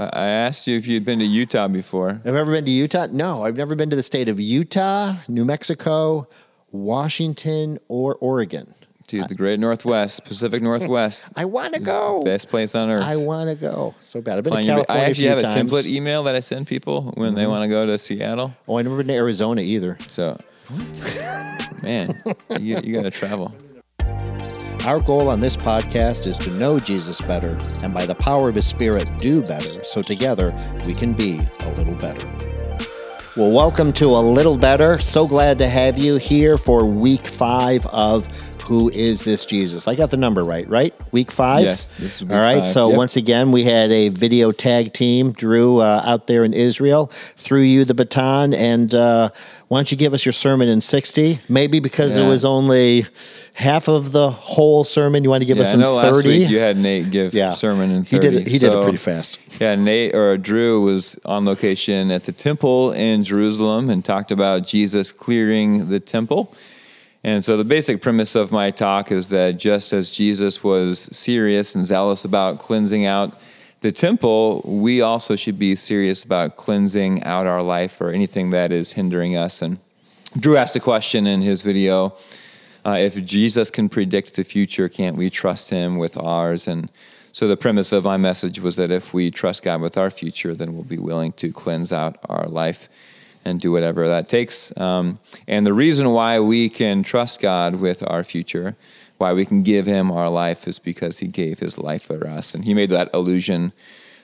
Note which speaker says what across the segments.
Speaker 1: I I asked you if you'd been to Utah before.
Speaker 2: Have I ever been to Utah? No, I've never been to the state of Utah, New Mexico, Washington, or Oregon.
Speaker 1: Dude, the great Northwest, Pacific Northwest.
Speaker 2: I want to go.
Speaker 1: Best place on earth.
Speaker 2: I want to go so bad. I've been to California
Speaker 1: I actually
Speaker 2: a
Speaker 1: have
Speaker 2: few
Speaker 1: a template email that I send people when they mm-hmm. want to go to Seattle.
Speaker 2: Oh, I've never been to Arizona either.
Speaker 1: So, man, you, you got to travel.
Speaker 2: Our goal on this podcast is to know Jesus better and by the power of his spirit do better so together we can be a little better. Well, welcome to A Little Better. So glad to have you here for week five of Who is This Jesus? I got the number right, right? Week five?
Speaker 1: Yes, this is week
Speaker 2: All right,
Speaker 1: five,
Speaker 2: so
Speaker 1: yep.
Speaker 2: once again, we had a video tag team, Drew, uh, out there in Israel, threw you the baton. And uh, why don't you give us your sermon in 60? Maybe because it was only half of the whole sermon. You want to give
Speaker 1: Yeah,
Speaker 2: us
Speaker 1: I
Speaker 2: in
Speaker 1: know
Speaker 2: 30?
Speaker 1: last week you had Nate give
Speaker 2: yeah.
Speaker 1: sermon in 30.
Speaker 2: He did it, he did it pretty fast.
Speaker 1: Yeah, Nate or Drew was on location at the temple in Jerusalem and talked about Jesus clearing the temple. And so the basic premise of my talk is that just as Jesus was serious and zealous about cleansing out the temple, we also should be serious about cleansing out our life or anything that is hindering us. And Drew asked a question in his video uh, if Jesus can predict the future, can't we trust him with ours? And so the premise of my message was that if we trust God with our future, then we'll be willing to cleanse out our life and do whatever that takes. Um, and the reason why we can trust God with our future, why we can give him our life, is because he gave his life for us. And he made that allusion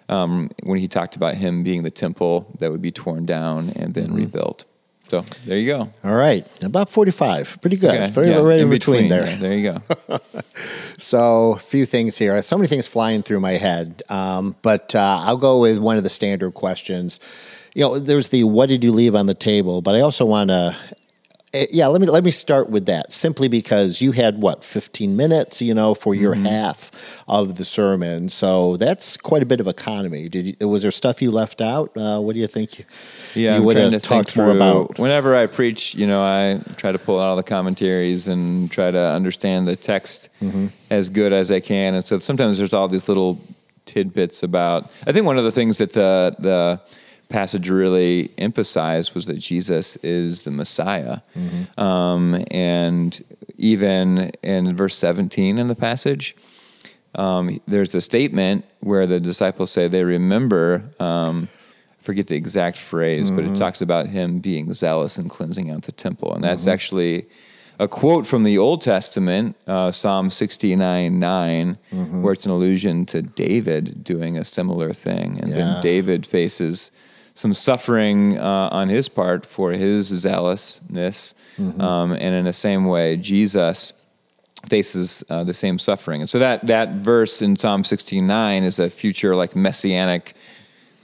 Speaker 1: um, when he talked about him being the temple that would be torn down and then rebuilt. So there you go.
Speaker 2: All right, about 45. Pretty good.
Speaker 1: Okay,
Speaker 2: Very
Speaker 1: yeah,
Speaker 2: right in between, there.
Speaker 1: yeah, there you go.
Speaker 2: So, a few things here. So many things flying through my head. Um, but uh, I'll go with one of the standard questions. You know, there's the what did you leave on the table? But I also want to. Yeah, let me let me start with that. Simply because you had what 15 minutes, you know, for your
Speaker 1: Mm-hmm.
Speaker 2: half of the sermon, so that's quite a bit of economy. Did you, was there stuff you left out? Uh, what do you think? You,
Speaker 1: Yeah,
Speaker 2: you would have talked more about.
Speaker 1: Whenever I preach, you know, I try to pull out all the commentaries and try to understand the text
Speaker 2: Mm-hmm.
Speaker 1: as good as I can. And so sometimes there's all these little tidbits about. I think one of the things that the the passage really emphasized was that Jesus is the Messiah,
Speaker 2: Mm-hmm.
Speaker 1: um, and even in verse 17 in the passage. Um, there's a statement where the disciples say they remember um, I forget the exact phrase, but it talks about him being zealous and cleansing out the temple. And that's actually a quote from the Old Testament, uh, Psalm 69 9, where it's an allusion to David doing a similar thing. And
Speaker 2: Yeah.
Speaker 1: then David faces some suffering uh, on his part for his zealousness. Um, and in the same way, Jesus faces uh, the same suffering. And so that, that verse in Psalm 69 is a future like messianic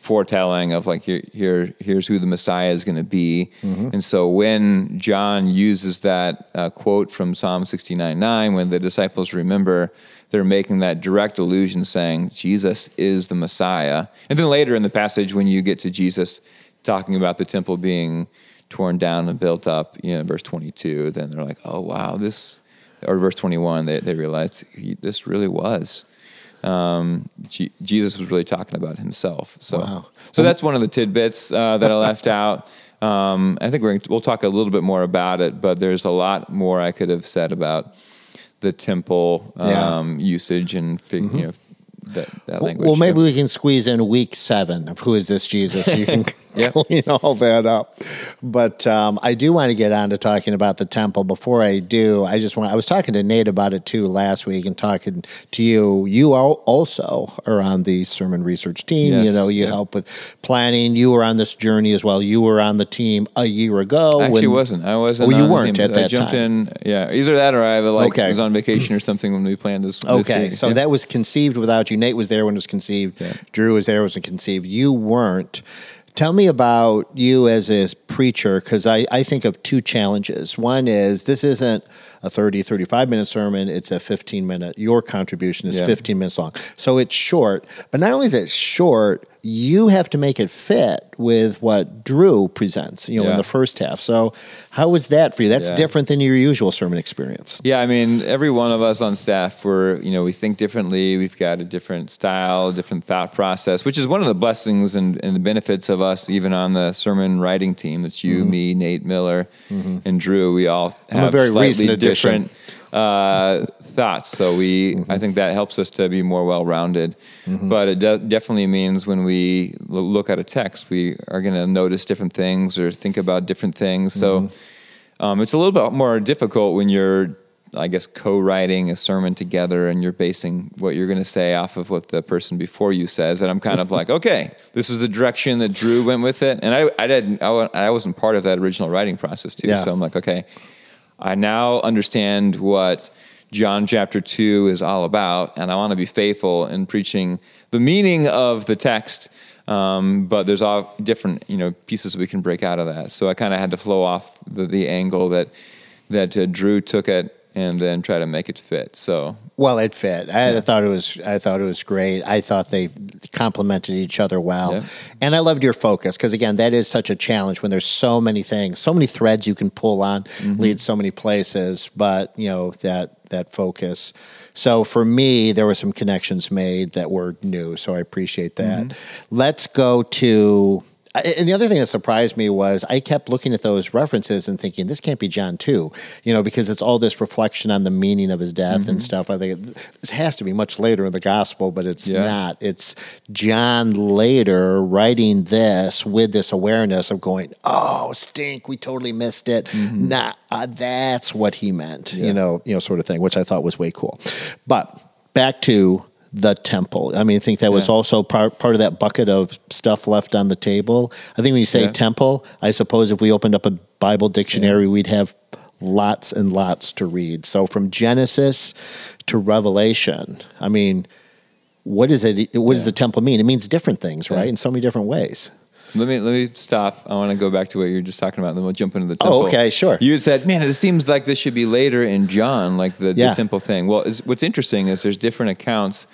Speaker 1: foretelling of like here, here here's who the Messiah is going to be. And so when John uses that uh, quote from Psalm 69:9 when the disciples remember they're making that direct allusion saying Jesus is the Messiah. And then later in the passage when you get to Jesus talking about the temple being torn down and built up, you know, verse 22, then they're like, "Oh wow, this or verse 21, they, they realized he, this really was um, Je- Jesus was really talking about himself. So,
Speaker 2: Wow.
Speaker 1: so that's one of the tidbits uh, that I left out. Um, I think we're, we'll talk a little bit more about it, but there's a lot more I could have said about the temple
Speaker 2: Yeah. Mm-hmm.
Speaker 1: um, usage and fig, you know, that, that language.
Speaker 2: Well, maybe we can squeeze in week seven of Who is This Jesus? You can
Speaker 1: Yep.
Speaker 2: clean all that up. But um, I do want to get on to talking about the temple. Before I do, I just want, I was talking to Nate about it too last week and talking to you. You al- also are on the sermon research team. You know, you help with planning. You were on this journey as well. You were on the team a year ago.
Speaker 1: I actually
Speaker 2: when-
Speaker 1: wasn't. I wasn't.
Speaker 2: Oh, you weren't
Speaker 1: team.
Speaker 2: at that
Speaker 1: I jumped
Speaker 2: time.
Speaker 1: in. Yeah, either that or I like
Speaker 2: Okay.
Speaker 1: was on vacation or something when we planned this. this
Speaker 2: Okay,
Speaker 1: year.
Speaker 2: so
Speaker 1: Yeah.
Speaker 2: that was conceived without you. Nate was there when it was conceived.
Speaker 1: Yeah.
Speaker 2: Drew was there when it was conceived. You weren't. Tell me about you as a preacher, because I, I think of two challenges. One is this isn't a 30, 35 minute sermon, it's a 15 minute, your contribution is
Speaker 1: Yeah.
Speaker 2: 15 minutes long. So it's short. But not only is it short, you have to make it fit with what Drew presents, you know, in the first half. So how was that for you? That's
Speaker 1: Yeah.
Speaker 2: different than your usual sermon experience.
Speaker 1: Yeah, I mean, every one of us on staff, we're, you know, we think differently. We've got a different style, different thought process, which is one of the blessings and, and the benefits of us, even on the sermon writing team. It's you, me, Nate Miller, and Drew. We all
Speaker 2: Mm-hmm. I'm a
Speaker 1: have
Speaker 2: very recent addition.
Speaker 1: Different uh, thoughts. So we,
Speaker 2: Mm-hmm.
Speaker 1: I think that helps us to be more well rounded. But it de- definitely means when we l- look at a text, we are going to notice different things or think about different things. So
Speaker 2: Mm-hmm.
Speaker 1: um, it's a little bit more difficult when you're, I guess, co-writing a sermon together and you're basing what you're going to say off of what the person before you says. And I'm kind of like, okay, this is the direction that Drew went with it, and I, I didn't, I, I wasn't part of that original writing process too.
Speaker 2: Yeah.
Speaker 1: So I'm like, okay, I now understand what John chapter 2 is all about, and I want to be faithful in preaching the meaning of the text. Um, but there's all different, you know, pieces we can break out of that. So I kind of had to flow off the, the angle that that uh, Drew took it, and then try to make it fit. So
Speaker 2: Well, it fit. I thought it was. I thought it was great. I thought they complemented each other well,
Speaker 1: Yeah.
Speaker 2: and I loved your focus because again, that is such a challenge when there's so many things, so many threads you can pull on,
Speaker 1: Mm-hmm.
Speaker 2: lead so many places. But you know that that focus. So for me, there were some connections made that were new. So I appreciate that.
Speaker 1: Mm-hmm.
Speaker 2: Let's go to. And the other thing that surprised me was I kept looking at those references and thinking this can't be John too, you know, because it's all this reflection on the meaning of his death
Speaker 1: Mm-hmm.
Speaker 2: and stuff. I think this has to be much later in the gospel, but it's
Speaker 1: Yeah.
Speaker 2: not. It's John later writing this with this awareness of going, "Oh, stink, we totally missed it."
Speaker 1: Mm-hmm.
Speaker 2: Nah, uh, that's what he meant, you know, you know, sort of thing, which I thought was way cool. But back to the temple. I mean, I think that was
Speaker 1: Yeah.
Speaker 2: also part part of that bucket of stuff left on the table. I think when you say
Speaker 1: Yeah.
Speaker 2: temple, I suppose if we opened up a Bible dictionary, we'd have lots and lots to read. So from Genesis to Revelation, I mean, what is it? What does the temple mean? It means different things, right? In so many different ways.
Speaker 1: Let me let me stop. I want to go back to what you were just talking about, and then we'll jump into the
Speaker 2: Oh, okay, sure.
Speaker 1: You said, "Man, it seems like this should be later in John, like the,
Speaker 2: Yeah.
Speaker 1: the temple thing." Well, is, what's interesting is there's different accounts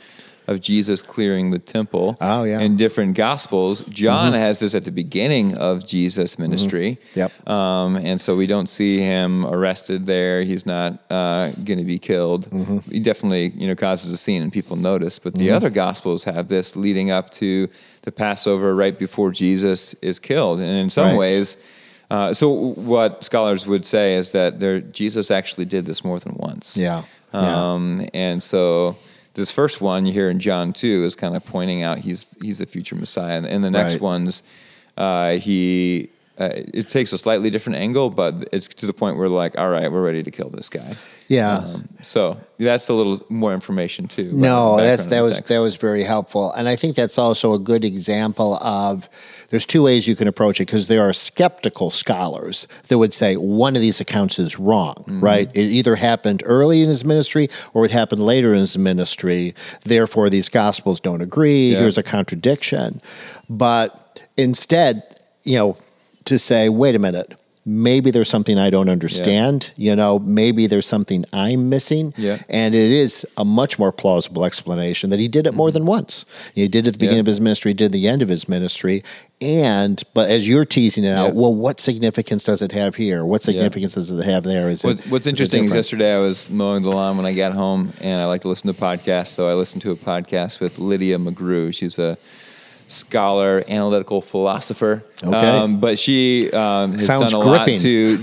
Speaker 1: of Jesus clearing the temple.
Speaker 2: Oh, yeah. Mm-hmm.
Speaker 1: In different gospels, John has this at the beginning of Jesus' ministry.
Speaker 2: Yep.
Speaker 1: Um, and so we don't see him arrested there. He's not uh, going to be killed.
Speaker 2: Mm-hmm.
Speaker 1: He definitely, you know, causes a scene and people notice. But the other gospels have this leading up to the Passover right before Jesus is killed. And in some
Speaker 2: Right.
Speaker 1: ways, uh, so what scholars would say is that there, Jesus actually did this more than once.
Speaker 2: Yeah. Yeah.
Speaker 1: Um, and so this first one you hear in John 2 is kind of pointing out he's he's the future Messiah. And, and the next
Speaker 2: Right.
Speaker 1: ones, uh, he uh, it takes a slightly different angle, but it's to the point where like, all right, we're ready to kill this guy.
Speaker 2: Yeah.
Speaker 1: Um, so that's a little more information too.
Speaker 2: No, that's that was that was very helpful, and I think that's also a good example of. There's two ways you can approach it because there are skeptical scholars that would say one of these accounts is wrong,
Speaker 1: Mm-hmm.
Speaker 2: right? It either happened early in his ministry or it happened later in his ministry. Therefore, these gospels don't agree.
Speaker 1: Yeah.
Speaker 2: Here's a contradiction. But instead, you know, to say, wait a minute, maybe there's something I don't understand. You know, maybe there's something I'm missing.
Speaker 1: Yeah.
Speaker 2: And it is a much more plausible explanation that he did it more mm-hmm. than once. He did it at the beginning
Speaker 1: Yeah.
Speaker 2: of his ministry, did the end of his ministry. And, but as you're teasing it out,
Speaker 1: Yeah.
Speaker 2: well, what significance does it have here? What significance does it have there? Is
Speaker 1: What,
Speaker 2: it,
Speaker 1: what's interesting is yesterday I was mowing the lawn when I got home, and I like to listen to podcasts. So I listened to a podcast with Lydia McGrew. She's a scholar, analytical philosopher.
Speaker 2: Okay.
Speaker 1: Um, but she um, has
Speaker 2: Sounds
Speaker 1: done a
Speaker 2: gripping.
Speaker 1: lot to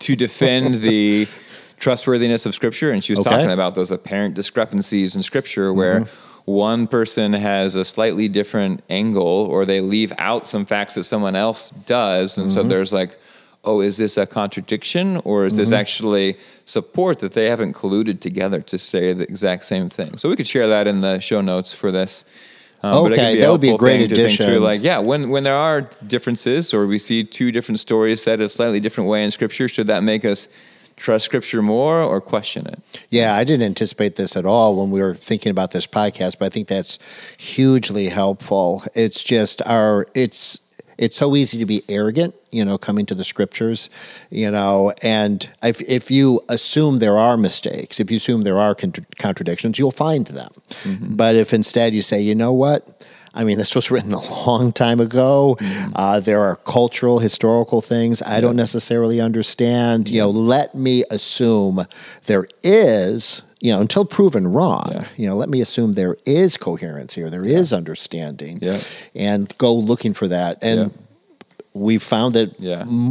Speaker 1: to defend the trustworthiness of Scripture, and she was
Speaker 2: Okay.
Speaker 1: talking about those apparent discrepancies in Scripture where.
Speaker 2: Mm-hmm.
Speaker 1: One person has a slightly different angle, or they leave out some facts that someone else does, and so
Speaker 2: Mm-hmm.
Speaker 1: there's like, oh, is this a contradiction or is
Speaker 2: Mm-hmm.
Speaker 1: this actually support that they haven't colluded together to say the exact same thing? So we could share that in the show notes for this. Um, but it could
Speaker 2: Okay,
Speaker 1: be
Speaker 2: that would be a great
Speaker 1: think through,
Speaker 2: addition.
Speaker 1: like, yeah, when when there are differences or we see two different stories said a slightly different way in Scripture, should that make us trust Scripture more or question it?
Speaker 2: Yeah, I didn't anticipate this at all when we were thinking about this podcast, but I think that's hugely helpful. It's just our it's it's so easy to be arrogant, you know, coming to the scriptures, you know, and if, if you assume there are mistakes, if you assume there are contra- contradictions, you'll find them. Mm-hmm. But if instead you say, you know what, I mean, this was written a long time ago. Mm-hmm. Uh, there are cultural, historical things I don't necessarily understand. You know, let me assume there is you know, until proven wrong, yeah. you know, let me assume there is coherence here, there yeah. is understanding,
Speaker 1: yeah.
Speaker 2: and go looking for that. And we found that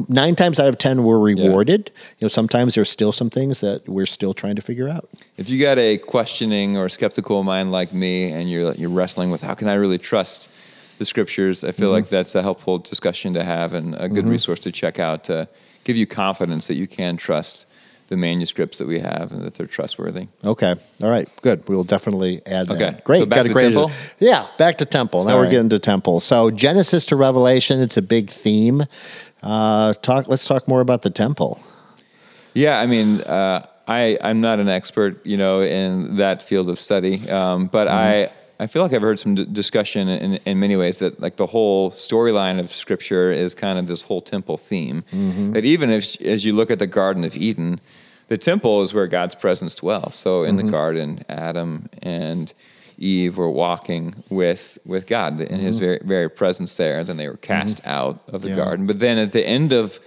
Speaker 2: nine times out of ten we're rewarded. You know, sometimes there's still some things that we're still trying to figure out.
Speaker 1: If you got a questioning or skeptical mind like me, and you're you're wrestling with how can I really trust the scriptures, I feel mm-hmm. like that's a helpful discussion to have and a good mm-hmm. resource to check out to give you confidence that you can trust the manuscripts that we have and that they're trustworthy.
Speaker 2: Okay. All right. Good. We will definitely add that.
Speaker 1: Okay.
Speaker 2: Great.
Speaker 1: So back Got
Speaker 2: to
Speaker 1: a great temple?
Speaker 2: Yeah, back to temple. Sorry. Now we're getting to temple. So Genesis to Revelation, it's a big theme. Uh, talk. Let's talk more about the temple.
Speaker 1: Yeah, I mean, uh, I I'm not an expert, you know, in that field of study, um, but mm-hmm. I I feel like I've heard some d- discussion in, in many ways that like the whole storyline of Scripture is kind of this whole temple theme. Mm-hmm. That even if, as you look at the Garden of Eden, the temple is where God's presence dwells. So in mm-hmm. the garden, Adam and Eve were walking with with God in mm-hmm. His very very presence there. Then they were cast mm-hmm. out of the yeah. garden. But then at the end of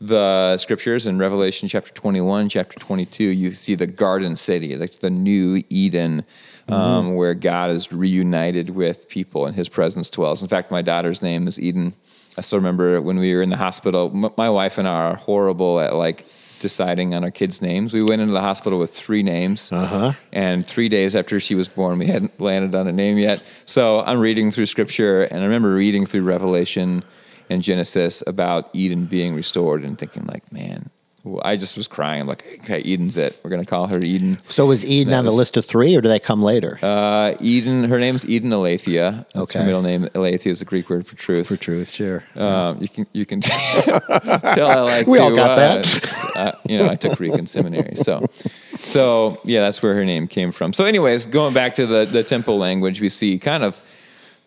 Speaker 1: the scriptures in Revelation chapter 21, chapter 22, you see the garden city, like the new Eden um, mm-hmm. where God is reunited with people and His presence dwells. In fact, my daughter's name is Eden. I still remember when we were in the hospital. M- my wife and I are horrible at like deciding on our kids' names. We went into the hospital with three names, uh-huh. and three days after she was born, we hadn't landed on a name yet. So I'm reading through Scripture, and I remember reading through Revelation and Genesis about Eden being restored, and thinking like, man, I just was crying. I'm like, okay, Eden's it. We're gonna call her Eden.
Speaker 2: So was Eden on the list of three, or did that come later?
Speaker 1: Uh, Eden. Her name's Eden Aletheia. Okay. Her middle name Aletheia is the Greek word for truth.
Speaker 2: For truth, sure.
Speaker 1: Um, you can you can tell I like.
Speaker 2: We
Speaker 1: to,
Speaker 2: all got uh, that.
Speaker 1: Uh, you know, I took Greek in seminary, so so yeah, that's where her name came from. So, anyways, going back to the the temple language, we see kind of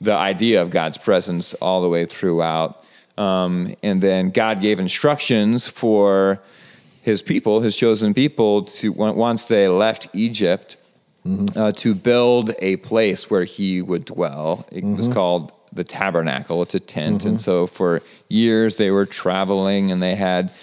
Speaker 1: the idea of God's presence all the way throughout, um, and then God gave instructions for his people, his chosen people, to once they left Egypt, mm-hmm. uh, to build a place where he would dwell. It mm-hmm. was called the tabernacle. It's a tent, mm-hmm. and so for years they were traveling, and they had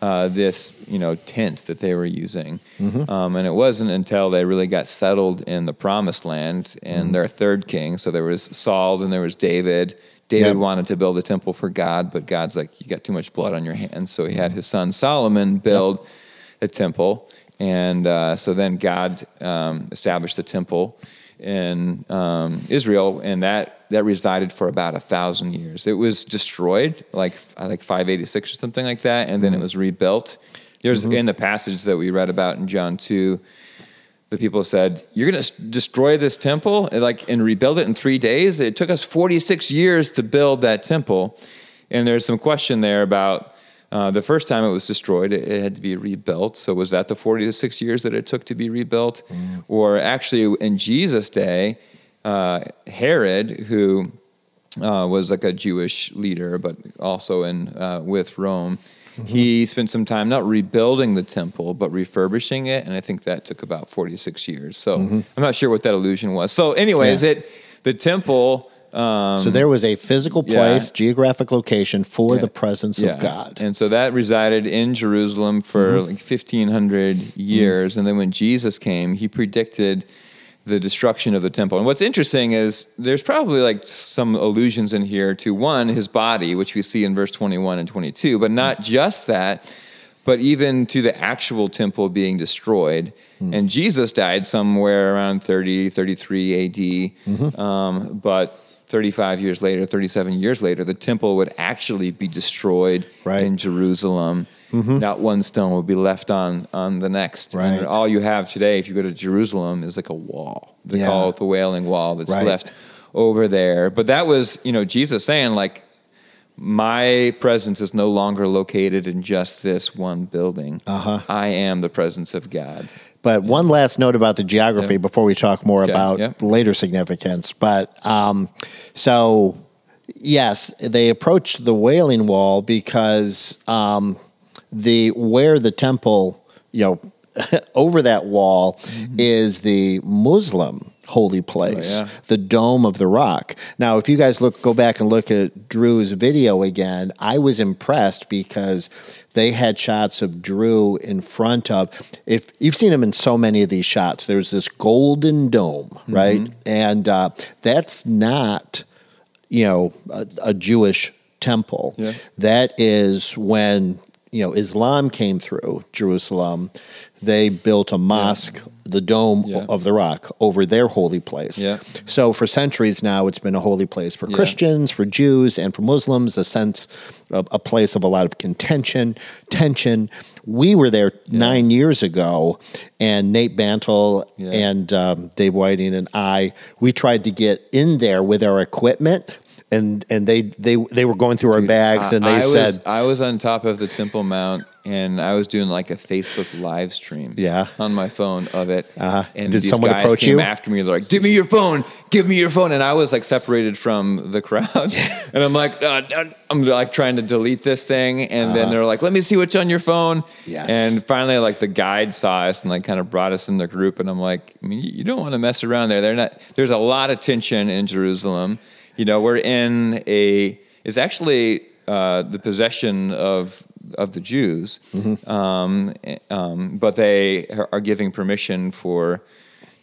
Speaker 1: uh, this you know tent that they were using. Mm-hmm. Um, and it wasn't until they really got settled in the promised land and mm-hmm. their third king. So there was Saul and there was David. David yep. wanted to build a temple for God, but God's like, you got too much blood on your hands. So he had his son Solomon build yep. a temple. And uh, so then God um, established the temple in um, Israel, and that, that resided for about a thousand years. It was destroyed, like like 586 or something like that, and then mm-hmm. it was rebuilt. There's mm-hmm. in the passage that we read about in John 2 the people said, "You're going to destroy this temple, and like and rebuild it in three days." It took us 46 years to build that temple, and there's some question there about uh, the first time it was destroyed. It, it, had to be rebuilt. So was that the 46 years that it took to be rebuilt, mm. or actually in Jesus' day, uh, Herod, who uh, was like a Jewish leader, but also in uh, with Rome Mm-hmm. He spent some time not rebuilding the temple, but refurbishing it, and I think that took about 46 years. So mm-hmm. I'm not sure what that illusion was. So, anyways, yeah. it the temple. Um,
Speaker 2: so there was a physical place, yeah. geographic location for yeah. the presence of God,
Speaker 1: and so that resided in Jerusalem for mm-hmm. like 1500 years. And then when Jesus came, he predicted the destruction of the temple. And what's interesting is there's probably like some allusions in here to one, his body, which we see in verse 21 and 22, but not just that, but even to the actual temple being destroyed. Mm. And Jesus died somewhere around 30, 33 AD. Mm-hmm. Um, but 35 years later, 37 years later, the temple would actually be destroyed right. in Jerusalem. Mm-hmm. Not one stone will be left on on the next. Right. And all you have today, if you go to Jerusalem, is like a wall. They yeah. call it the Wailing Wall that's right. left over there. But that was, you know, Jesus saying like, my presence is no longer located in just this one building. Uh-huh. I am the presence of God.
Speaker 2: But one last note about the geography before we talk more okay. about later significance. But um, so Yes, they approached the Wailing Wall because um, the where the temple, you know, over that wall mm-hmm. is the Muslim holy place, oh, yeah. the Dome of the Rock. Now, if you guys look, go back and look at Drew's video again, I was impressed because they had shots of Drew in front of. If you've seen him in so many of these shots, there's this golden dome, mm-hmm. right, and uh, that's not, you know, a, a Jewish temple. Yeah. That is when you know Islam came through Jerusalem they built a mosque, yeah. the dome yeah. of the rock, over their holy place. Yeah. So for centuries now, it's been a holy place for Christians, for Jews, and for Muslims. A sense, of, a place of a lot of contention, tension. We were there nine years ago, and Nate Bantle and um, Dave Whiting and I, we tried to get in there with our equipment and and they they they were going through our bags and they
Speaker 1: I
Speaker 2: said
Speaker 1: was, I was on top of the Temple Mount and I was doing like a Facebook live stream
Speaker 2: yeah.
Speaker 1: on my phone of it.
Speaker 2: Uh-huh.
Speaker 1: and
Speaker 2: did
Speaker 1: these
Speaker 2: someone
Speaker 1: guys
Speaker 2: approach
Speaker 1: came
Speaker 2: you?
Speaker 1: after me. They're like give me your phone. Give me your phone. And I was like separated from the crowd. And I'm like uh, uh, I'm like trying to delete this thing. And uh-huh. then they're like let me see what's on your phone.
Speaker 2: Yes.
Speaker 1: and finally like the guide saw us and like kind of brought us in the group. And I'm like I mean you don't want to mess around there. They're not there's a lot of tension in Jerusalem you know, we're in a, it's actually uh, the possession of of the Jews, mm-hmm. um, um, but they are giving permission for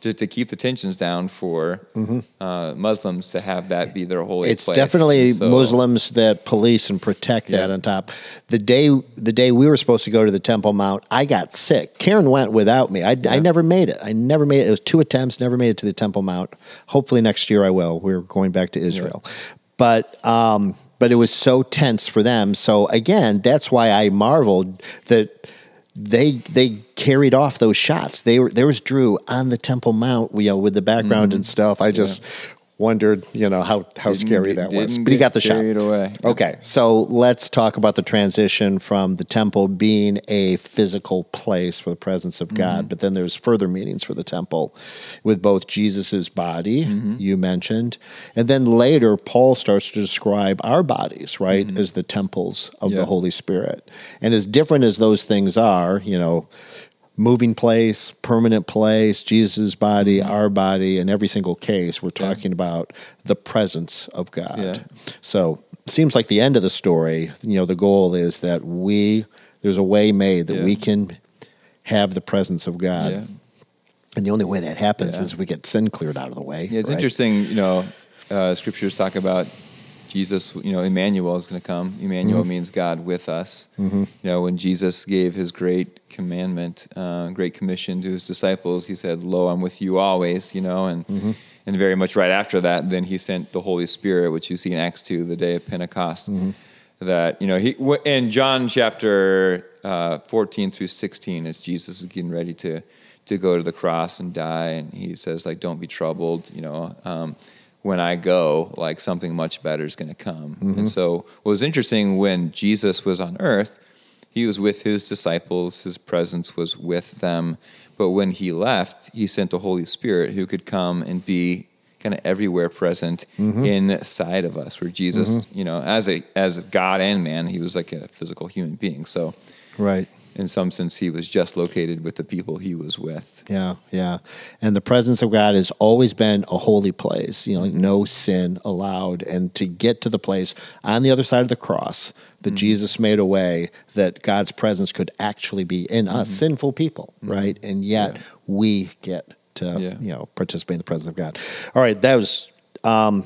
Speaker 1: to, to keep the tensions down for mm-hmm. uh, Muslims to have that be their holy
Speaker 2: it's
Speaker 1: place.
Speaker 2: definitely so, Muslims that police and protect yeah. that on top. The day the day we were supposed to go to the Temple Mount, I got sick. Karen went without me. I, yeah. I never made it. I never made it. It was two attempts. Never made it to the Temple Mount. Hopefully next year I will. We're going back to Israel, yeah. but. Um, but it was so tense for them. So again, that's why I marveled that they they carried off those shots. They were there was Drew on the Temple Mount, you know, with the background mm-hmm. and stuff. I just yeah. Wondered, you know, how how didn't, scary that was. But he got the shot.
Speaker 1: Away.
Speaker 2: Okay, so let's talk about the transition from the temple being a physical place for the presence of God, mm-hmm. but then there's further meanings for the temple with both Jesus's body mm-hmm. you mentioned, and then later Paul starts to describe our bodies, right, mm-hmm. as the temples of yeah. the Holy Spirit. And as different as those things are, you know, moving place, permanent place, Jesus' body, mm-hmm. our body, in every single case, we're talking yeah. about the presence of God. Yeah. So seems like the end of the story, you know, the goal is that we there's a way made that yeah. we can have the presence of God. And the only way that happens is we get sin cleared out of the way.
Speaker 1: Yeah, it's
Speaker 2: right?
Speaker 1: interesting, you know, uh, scriptures talk about Jesus, you know, Emmanuel is going to come. Emmanuel mm-hmm. means God with us. Mm-hmm. You know, when Jesus gave his great commandment, uh, great commission to his disciples, he said, "Lo, I'm with you always." You know, and mm-hmm. and very much right after that, then he sent the Holy Spirit, which you see in Acts two, the day of Pentecost. Mm-hmm. That you know, he in John chapter uh, 14 through 16, as Jesus is getting ready to to go to the cross and die, and he says, like, "Don't be troubled." You know. Um, when I go, like something much better is going to come. Mm-hmm. And so, what was interesting when Jesus was on earth, he was with his disciples, his presence was with them. But when he left, he sent the Holy Spirit who could come and be kind of everywhere present mm-hmm. inside of us, where Jesus, mm-hmm. you know, as a as God and man, he was like a physical human being. So,
Speaker 2: right
Speaker 1: in some sense, he was just located with the people he was with.
Speaker 2: Yeah, yeah. And the presence of God has always been a holy place, you know, no sin allowed. And to get to the place on the other side of the cross that mm-hmm. Jesus made a way that God's presence could actually be in us, mm-hmm. sinful people, mm-hmm. right? And yet yeah. we get to, yeah. you know, participate in the presence of God. All right, that was. Um,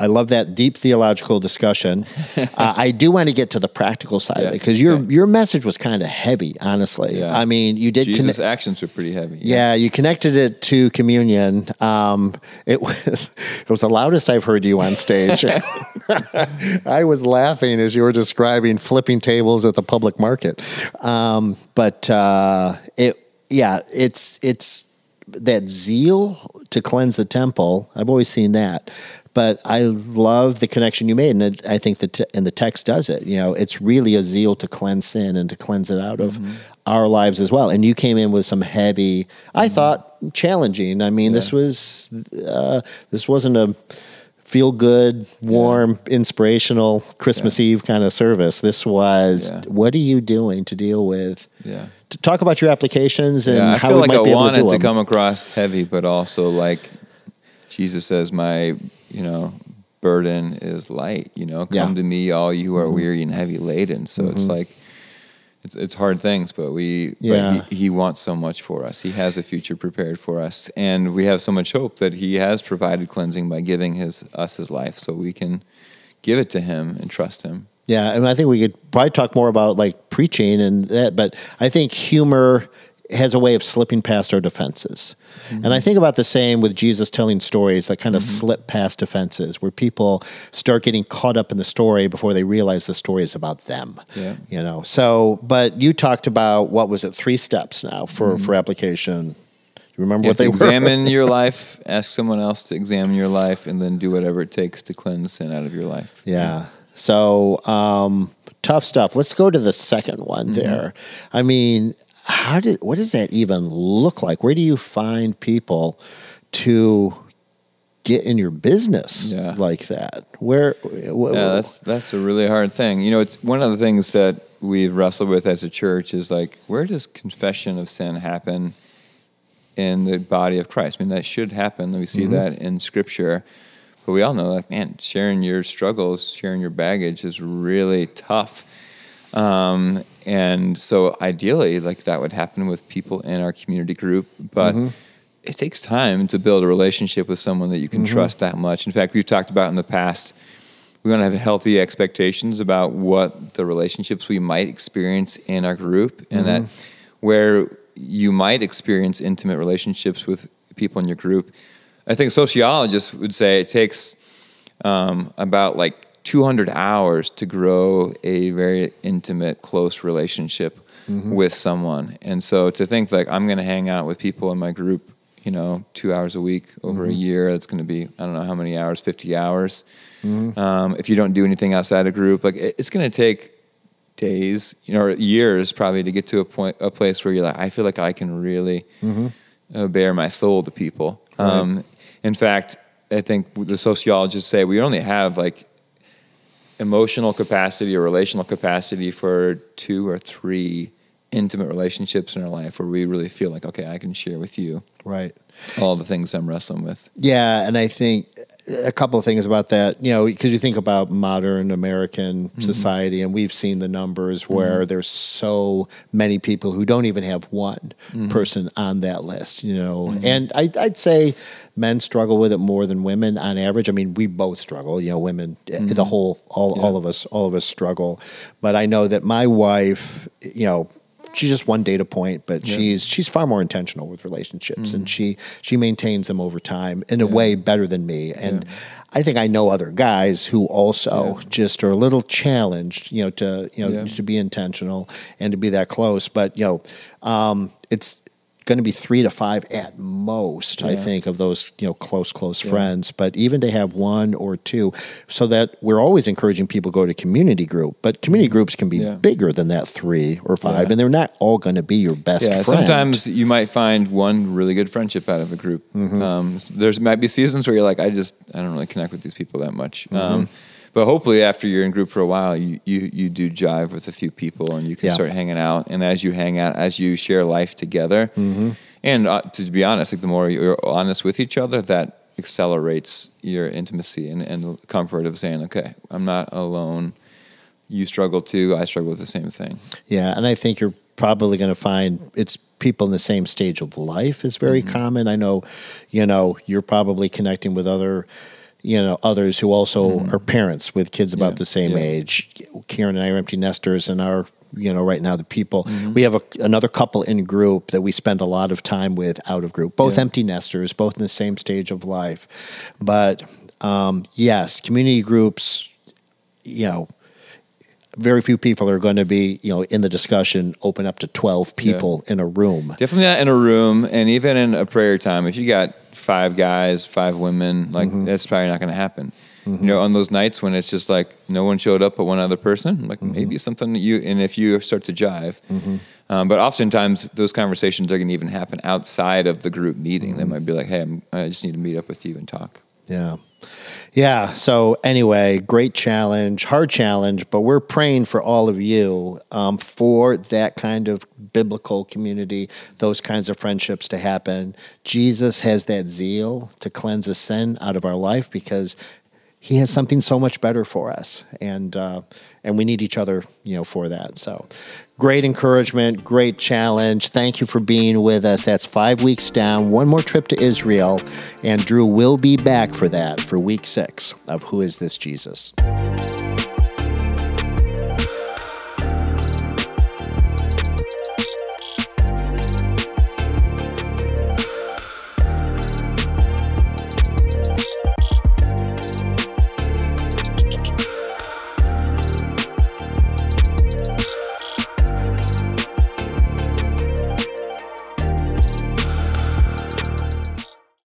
Speaker 2: I love that deep theological discussion. uh, I do want to get to the practical side yeah, of it because your yeah. your message was kind of heavy, honestly. Yeah. I mean, you did.
Speaker 1: Jesus' conne- actions were pretty heavy.
Speaker 2: Yeah. you connected it to communion. Um, it was it was the loudest I've heard you on stage. I was laughing as you were describing flipping tables at the public market. Um, but uh, it, yeah, it's it's that zeal to cleanse the temple. I've always seen that but I love the connection you made, and I think that and the text does it. You know, it's really a zeal to cleanse sin and to cleanse it out of mm-hmm. our lives as well. And you came in with some heavy, mm-hmm. I thought, challenging. I mean, yeah. this was uh, this wasn't a feel good, warm, inspirational Christmas Eve kind of service. This was
Speaker 1: Yeah.
Speaker 2: what are you doing to deal with?
Speaker 1: Yeah.
Speaker 2: To talk about your applications and
Speaker 1: Yeah, I
Speaker 2: how
Speaker 1: feel
Speaker 2: we
Speaker 1: like
Speaker 2: might
Speaker 1: I
Speaker 2: be able to
Speaker 1: wanted
Speaker 2: do
Speaker 1: to
Speaker 2: them.
Speaker 1: come across heavy, but also like Jesus says, my you know burden is light. You know, come
Speaker 2: Yeah.
Speaker 1: to me, all you who
Speaker 2: Mm-hmm.
Speaker 1: are weary and heavy laden. So it's like it's it's hard things, but we
Speaker 2: Yeah.
Speaker 1: but he, he wants so much for us. He has a future prepared for us, and we have so much hope that he has provided cleansing by giving his us his life, so we can give it to him and trust him.
Speaker 2: Yeah, and I think we could probably talk more about like preaching and that, but I think humor has a way of slipping past our defenses. And I think about the same with Jesus telling stories that kind of slip past defenses, where people start getting caught up in the story before they realize the story is about them.
Speaker 1: Yeah.
Speaker 2: You know. So, but you talked about what was it? Three steps now for for application. You remember
Speaker 1: You
Speaker 2: what they were?
Speaker 1: examine your life, ask someone else to examine your life, and then do whatever it takes to cleanse sin out of your life.
Speaker 2: Yeah. So um, tough stuff. Let's go to the second one
Speaker 1: Mm-hmm.
Speaker 2: there. I mean, how did what does that even look like? Where do you find people to get in your business
Speaker 1: Yeah.
Speaker 2: like that? Where? wh-
Speaker 1: Yeah, that's that's a really hard thing. You know, it's one of the things that we've wrestled with as a church is like, where does confession of sin happen in the body of Christ? I mean, that should happen. We see that in Scripture, but we all know, like, man, sharing your struggles, sharing your baggage is really tough. Um, and so, ideally, like that would happen with people in our community group, but. Mm-hmm. It takes time to build a relationship with someone that you can mm-hmm. trust that much. In fact, we've talked about in the past we want to have healthy expectations about what the relationships we might experience in our group and that mm-hmm. where you might experience intimate relationships with people in your group i think sociologists would say it takes um, about like 200 hours to grow a very intimate close relationship with someone. And so to think like i'm going to hang out with people in my group you know two hours a week over a year that's going to be i don't know how many hours 50 hours. Um, if you don't do anything outside a group like it, it's going to take days you know or years probably to get to a point a place where you're like i feel like i can really uh, bare my soul to people. Um, in fact i think the sociologists say we only have like emotional capacity or relational capacity for two or three intimate relationships in our life where we really feel like okay i can share with you
Speaker 2: Right.
Speaker 1: All the things i'm wrestling with
Speaker 2: Yeah, and I think a couple of things about that, you know, because you think about modern American
Speaker 1: Mm-hmm.
Speaker 2: society, and we've seen the numbers where there's so many people who don't even have one
Speaker 1: Mm-hmm.
Speaker 2: person on that list, you know. And I, I'd say men struggle with it more than women on average. I mean, we both struggle, you know, women, eh, the whole, all,
Speaker 1: Mm-hmm. Yeah.
Speaker 2: all of us, all of us struggle. But I know that my wife, you know, she's just one data point, but she's she's far more intentional with relationships, and she she maintains them over time in a way better than me. And I think I know other guys who also just are a little challenged, you know, to you know
Speaker 1: Yeah.
Speaker 2: to be intentional and to be that close. But you know, um, it's going to be three to five at most, I think, of those you know close close friends. But even to have one or two, so that we're always encouraging people to go to community group. But community groups can be
Speaker 1: Mm-hmm. Yeah.
Speaker 2: bigger than that three or five,
Speaker 1: Yeah.
Speaker 2: and they're not all going to be your best
Speaker 1: yeah
Speaker 2: friend.
Speaker 1: sometimes you might find one really good friendship out of a group
Speaker 2: Mm-hmm.
Speaker 1: um, there's might be seasons where you're like i just i don't really connect with these people that much
Speaker 2: Mm-hmm.
Speaker 1: um, but hopefully after you're in group for a while you, you you do jive with a few people and you can
Speaker 2: Yeah.
Speaker 1: start hanging out and as you hang out as you share life together
Speaker 2: Mm-hmm.
Speaker 1: and uh, to be honest like the more you're honest with each other that accelerates your intimacy and, and comfort of saying okay i'm not alone you struggle too i struggle with the same thing
Speaker 2: Yeah, and I think you're probably going to find it's people in the same stage of life is very
Speaker 1: Mm-hmm.
Speaker 2: common. I know, you know, you're probably connecting with other, you know, others who also are parents with kids about.
Speaker 1: Yeah,
Speaker 2: the same
Speaker 1: yeah.
Speaker 2: age. Karen and I are empty nesters, and our you know right now the people
Speaker 1: Mm-hmm.
Speaker 2: we have a, another couple in group that we spend a lot of time with out of group both
Speaker 1: Yeah.
Speaker 2: empty nesters both in the same stage of life but um, yes community groups you know very few people are going to be, you know, in the discussion open up to 12 people in a room.
Speaker 1: Definitely not in a room, and even in a prayer time. If you got five guys, five women, like
Speaker 2: Mm-hmm.
Speaker 1: that's probably not going to happen. You know, on those nights when it's just like no one showed up but one other person, like
Speaker 2: Mm-hmm.
Speaker 1: maybe something that you. And if you start to jive, um, but oftentimes those conversations are going to even happen outside of the group meeting.
Speaker 2: Mm-hmm.
Speaker 1: They might be like, "Hey, I'm, I just need to meet up with you and talk."
Speaker 2: Yeah. Yeah. So anyway, great challenge, hard challenge, but we're praying for all of you um, for that kind of biblical community, those kinds of friendships to happen. Jesus has that zeal to cleanse a sin out of our life because he has something so much better for us, and uh, and we need each other, you know, for that. So, great encouragement, great challenge. Thank you for being with us. That's five weeks down, one more trip to Israel, and Drew will be back for that for week six of Who Is This Jesus.